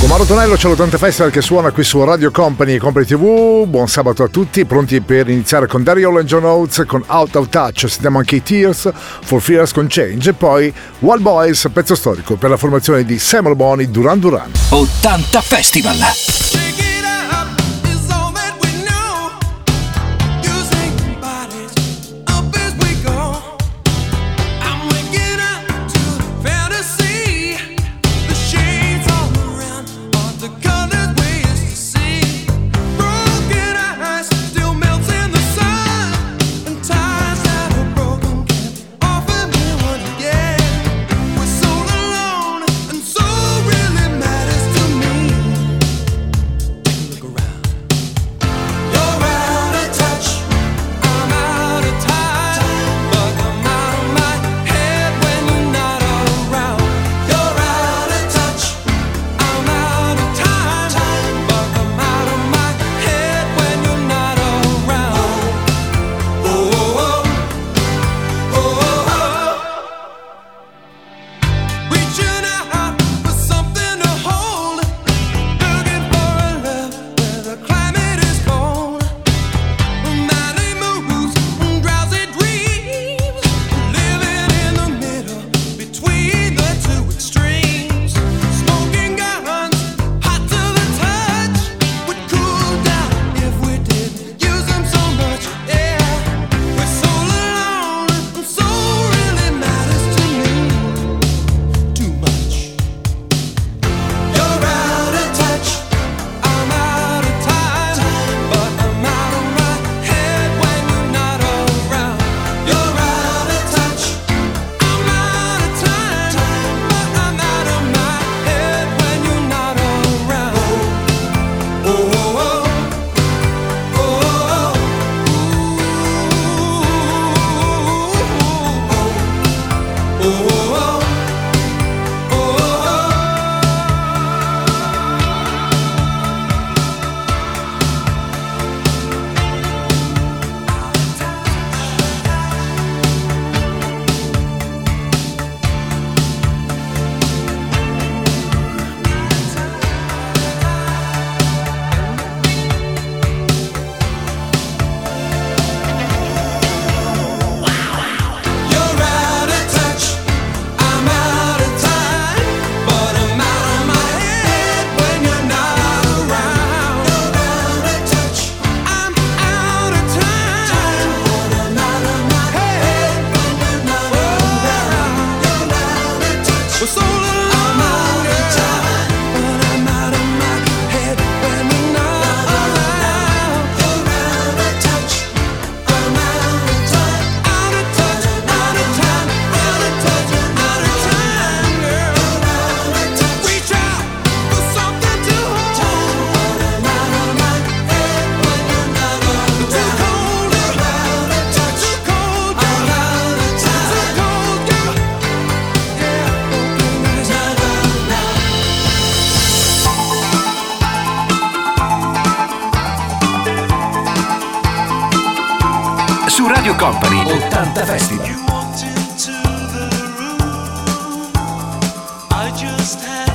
Con Tonello c'è l'80 Festival che suona qui su Radio Company e Company TV. Buon sabato a tutti, pronti per iniziare con Dario John Oates con Out of Touch. Sentiamo anche i Tears, For Fears con Change e poi Wild Boys, pezzo storico per la formazione di Samuel Boni Duran Duran. 80 Festival. just had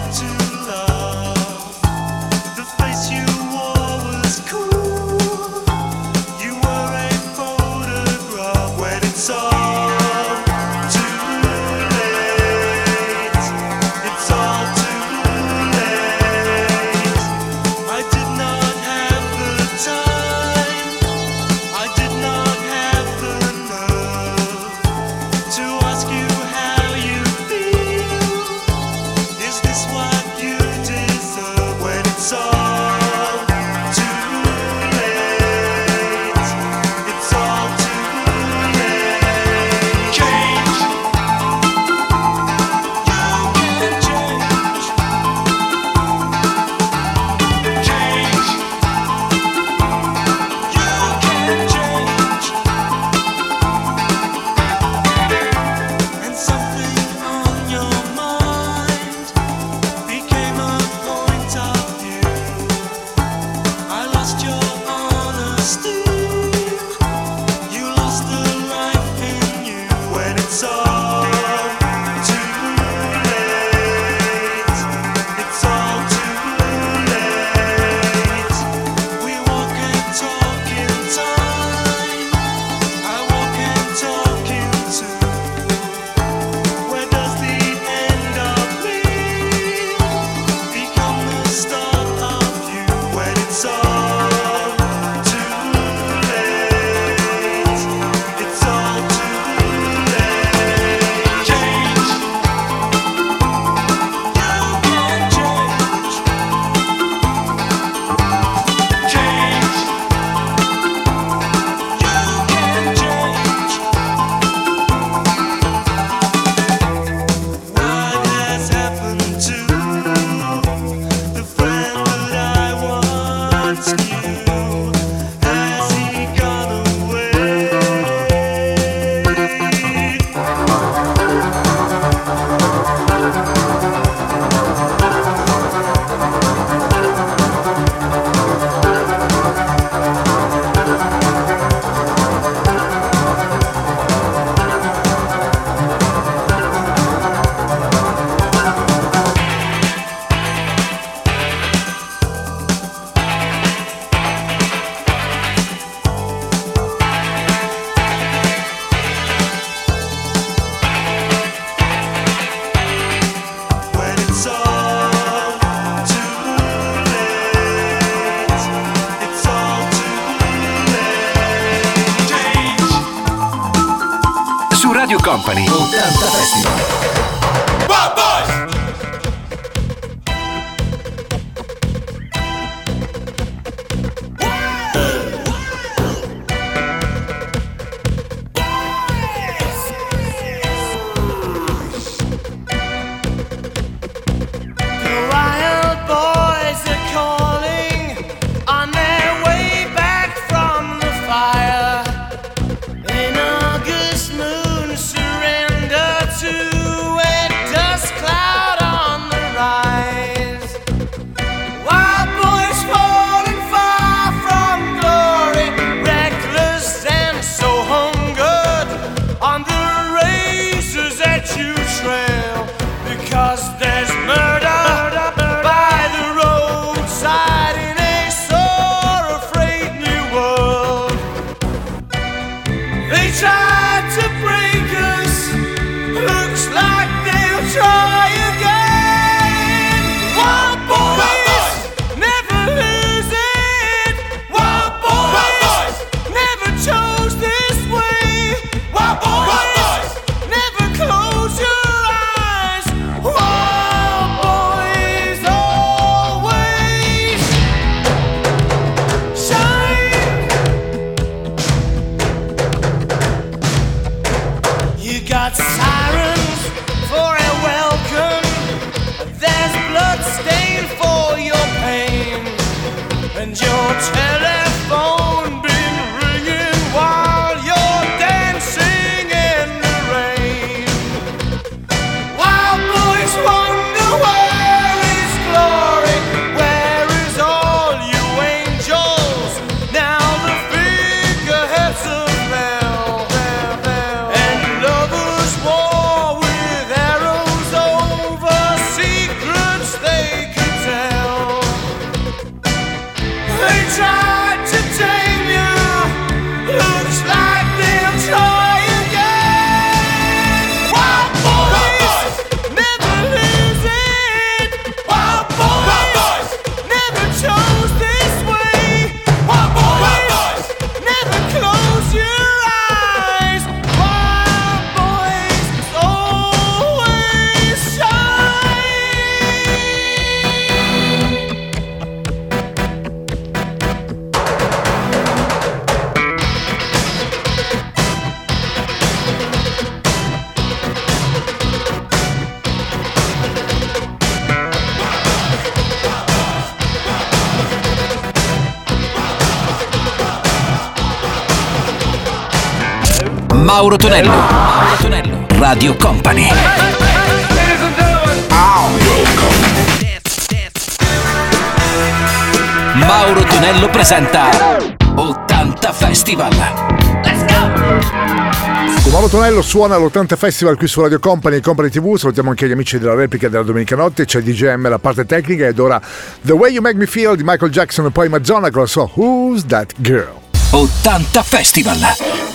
Company 80 Festival. Mauro Tonello. Mauro Tonello. Radio Company. Mauro Tonello presenta 80 Festival. Let's go! Mauro Tonello suona l'80 Festival qui su Radio Company e Company TV. Salutiamo anche gli amici della replica della domenica notte. C'è DJM la parte tecnica ed ora The Way You Make Me Feel di Michael Jackson e poi Madonna con la sua Who's That Girl? 80 Festival.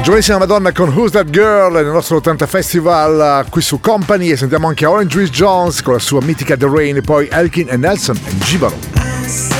La giovanissima Madonna con Who's That Girl nel nostro 80 Festival uh, qui su Company e sentiamo anche Orange Juice Jones con la sua mitica The Rain e poi Elkin e Nelson e Gibaro.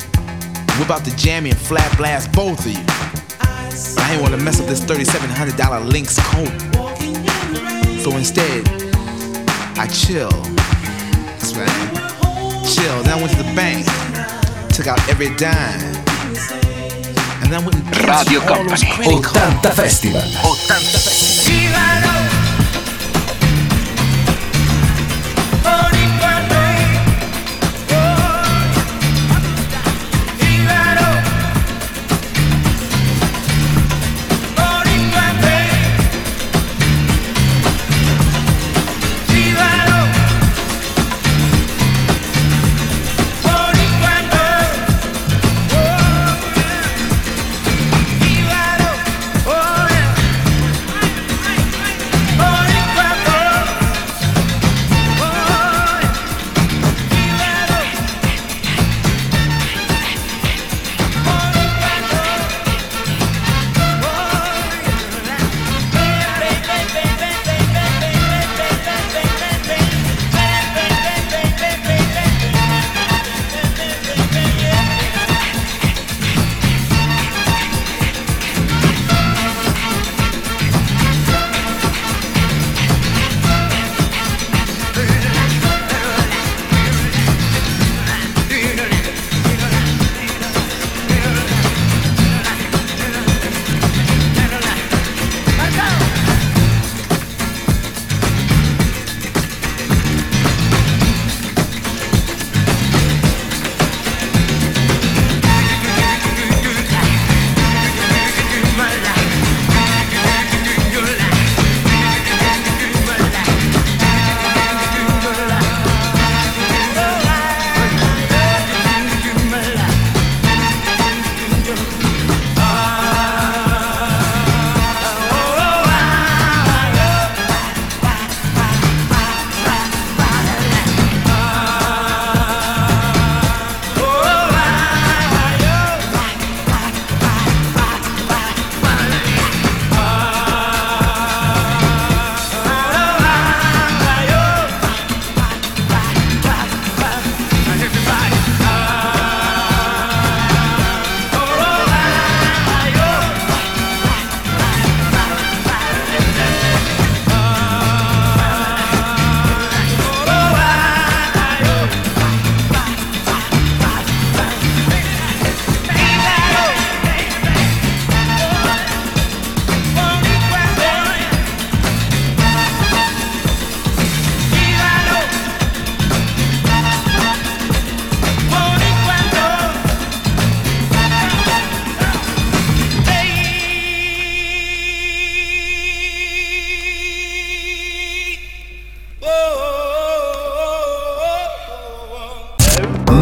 Whip out the jammy and flat blast both of you. I ain't wanna mess up this $3,700 Lynx coat. So instead, I chill. That's right. Chill. Then I went to the bank, took out every dime. And then went and Radio canceled Company 80 Festival 80 Festival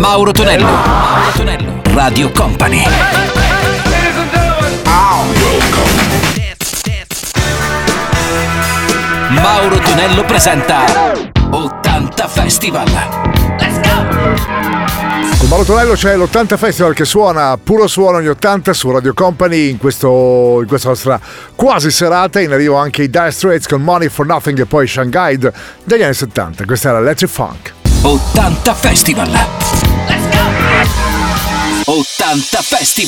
Mauro Tonello Mauro Tonello Radio Company Mauro Tonello presenta 80 Festival Con Mauro Tonello c'è l'80 Festival che suona puro suono gli 80 su Radio Company in, questo- in questa nostra quasi serata. In arrivo anche i Dire Straits con Money for Nothing e poi Shanghai degli anni 70. Questa era Electric Funk. 80 Festival 80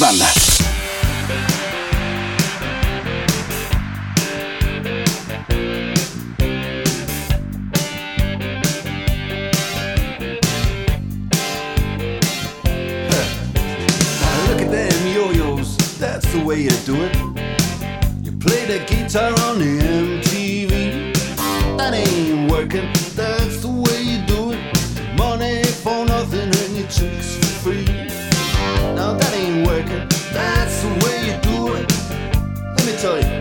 Festival way you do it. You play the guitar on the Let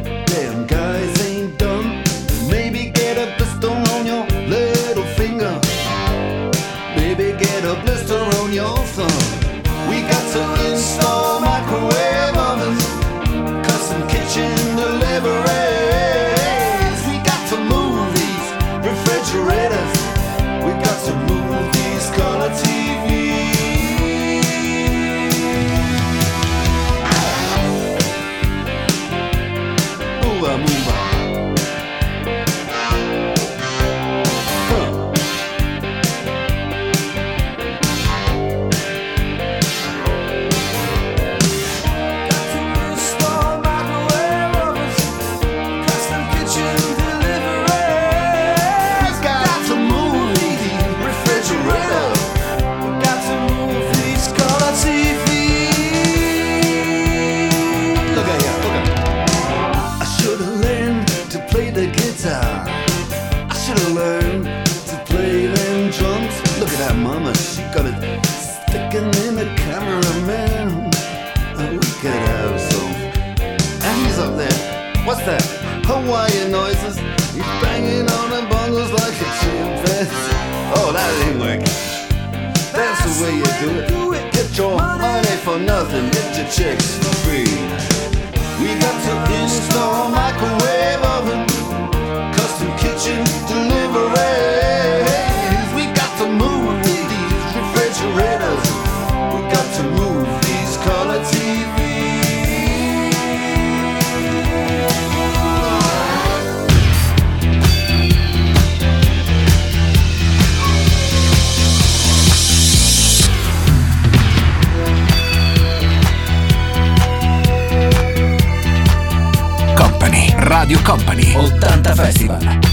80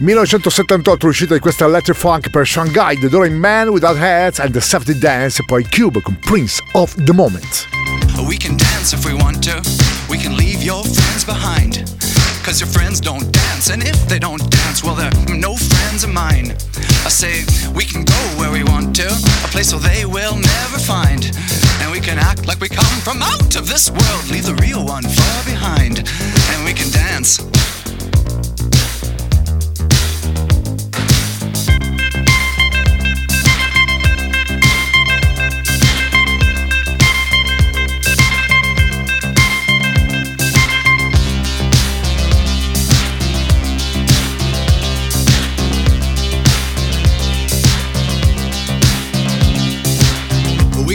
1978 l'uscita di questa Letter Funk per Shanghai, The Doring Men Without Hats and The Safety Dance poi Cube con Prince of the Moment. We can dance if we want to. We can leave your friends behind. Cause your friends don't dance. And if they don't dance, well, they're no friends of mine. I say we can go where we want to. A place where they will never find. And we can act like we come from out of this world. Leave the real one far behind. And we can dance.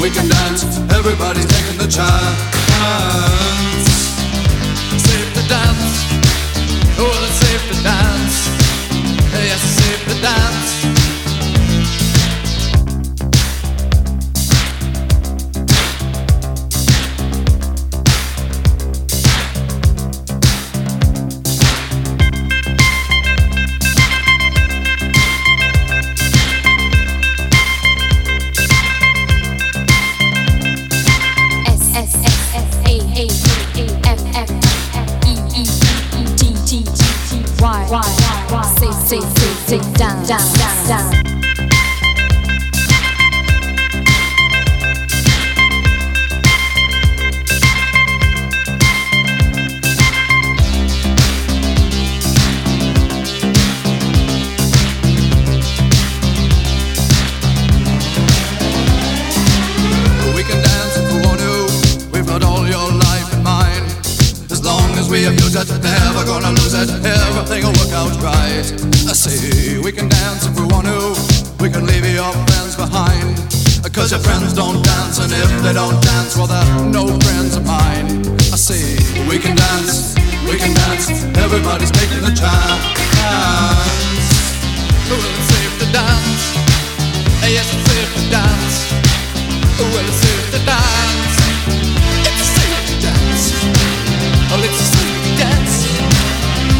we can dance, everybody's taking the chance. Safe to dance, oh, well, it's safe to dance.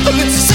Let's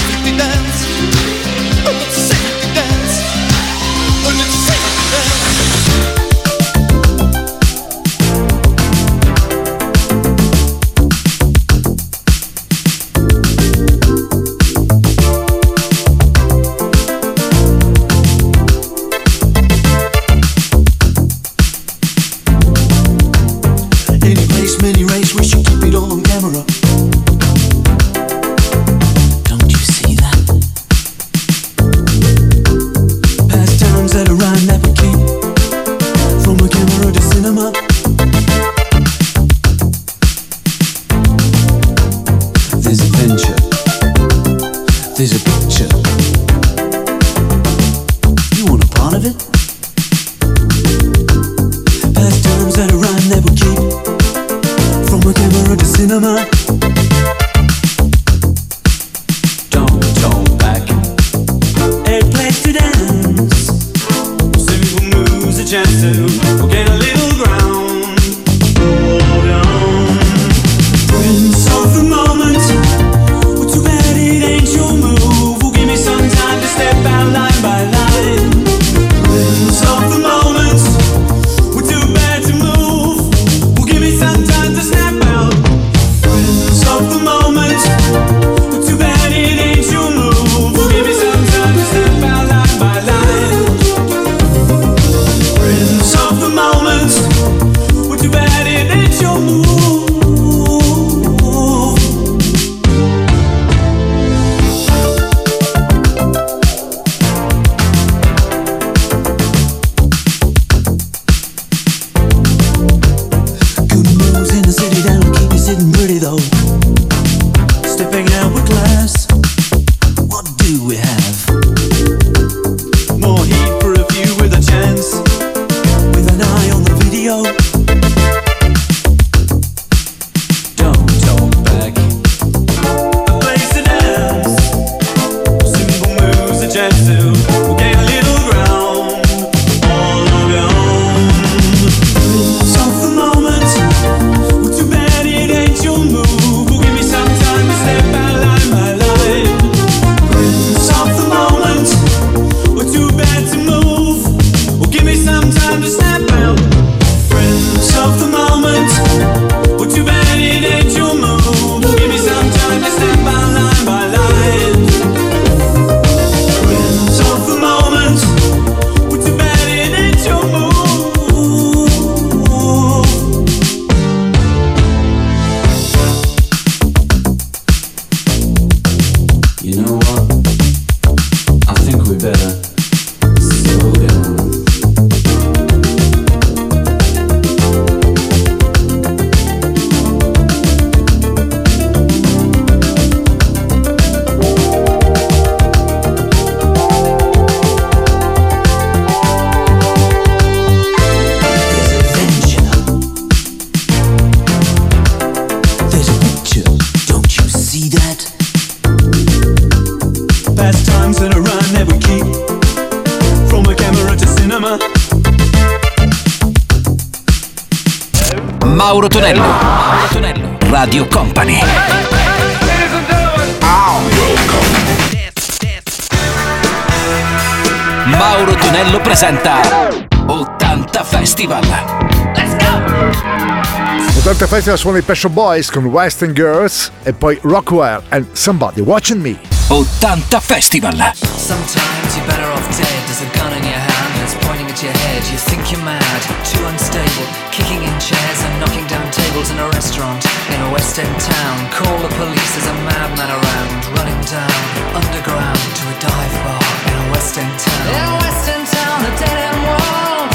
80 Festival suona i Pet Shop Boys con West End Girls e poi Rockwell and Somebody Watching Me. 80 Festival. Sometimes you're better off dead. There's a gun in your hand and it's pointing at your head. You think you're mad, too unstable, kicking in chairs and knocking down tables in a restaurant in a West End town. Call the police, there's a madman around, running down underground to a dive bar in a West End town. In a West End town, a dead end world.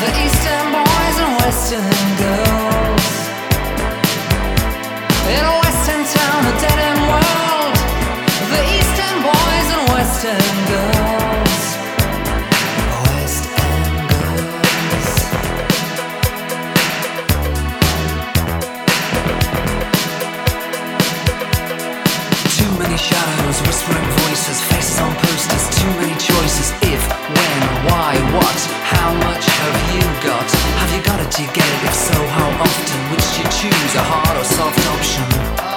The East End boys and West End girls. Too many choices. If, when, why, what, how much have you got? Have you got it? Do get it? If so, how often? Do you choose, a hard or soft option?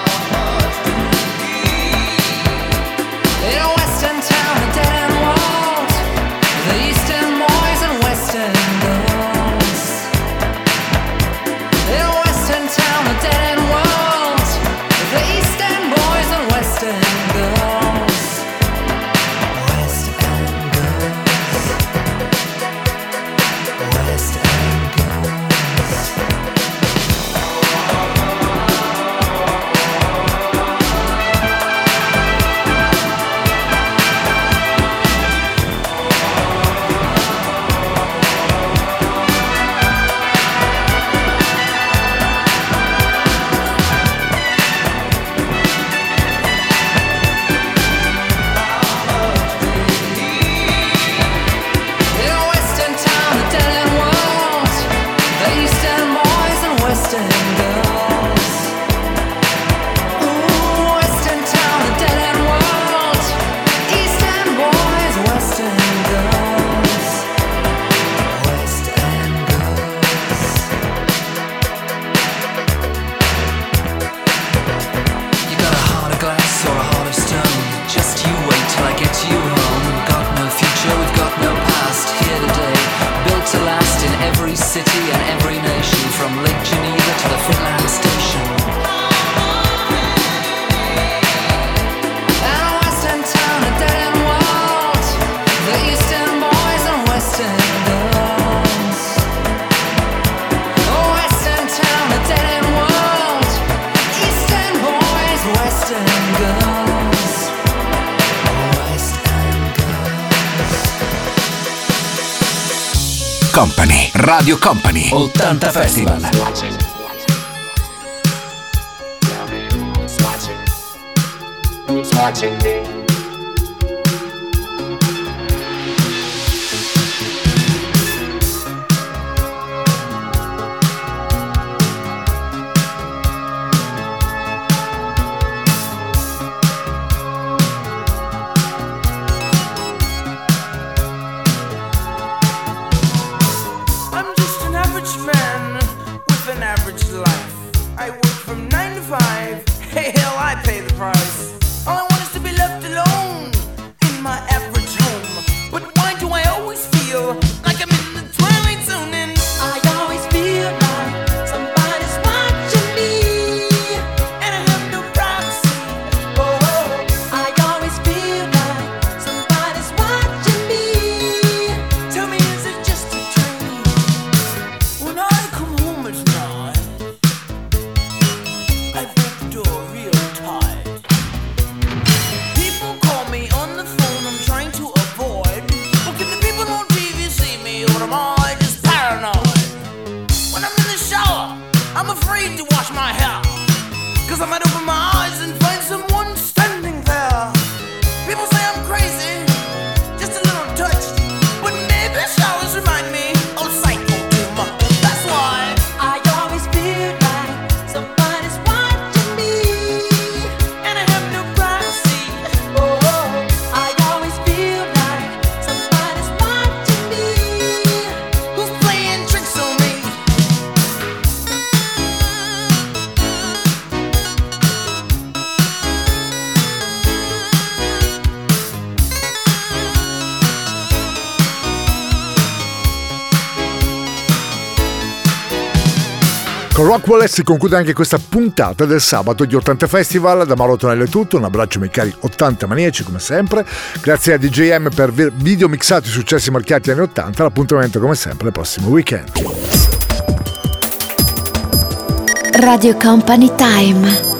Company. Radio Company. 80 Festival. I'm 3 si conclude anche questa puntata del sabato di 80 Festival. Da Mauro Tonello è tutto, un abbraccio miei cari 80 maniaci come sempre. Grazie a DJM per video videomixato i successi marchiati anni 80. L'appuntamento come sempre il prossimo weekend. Radio Company Time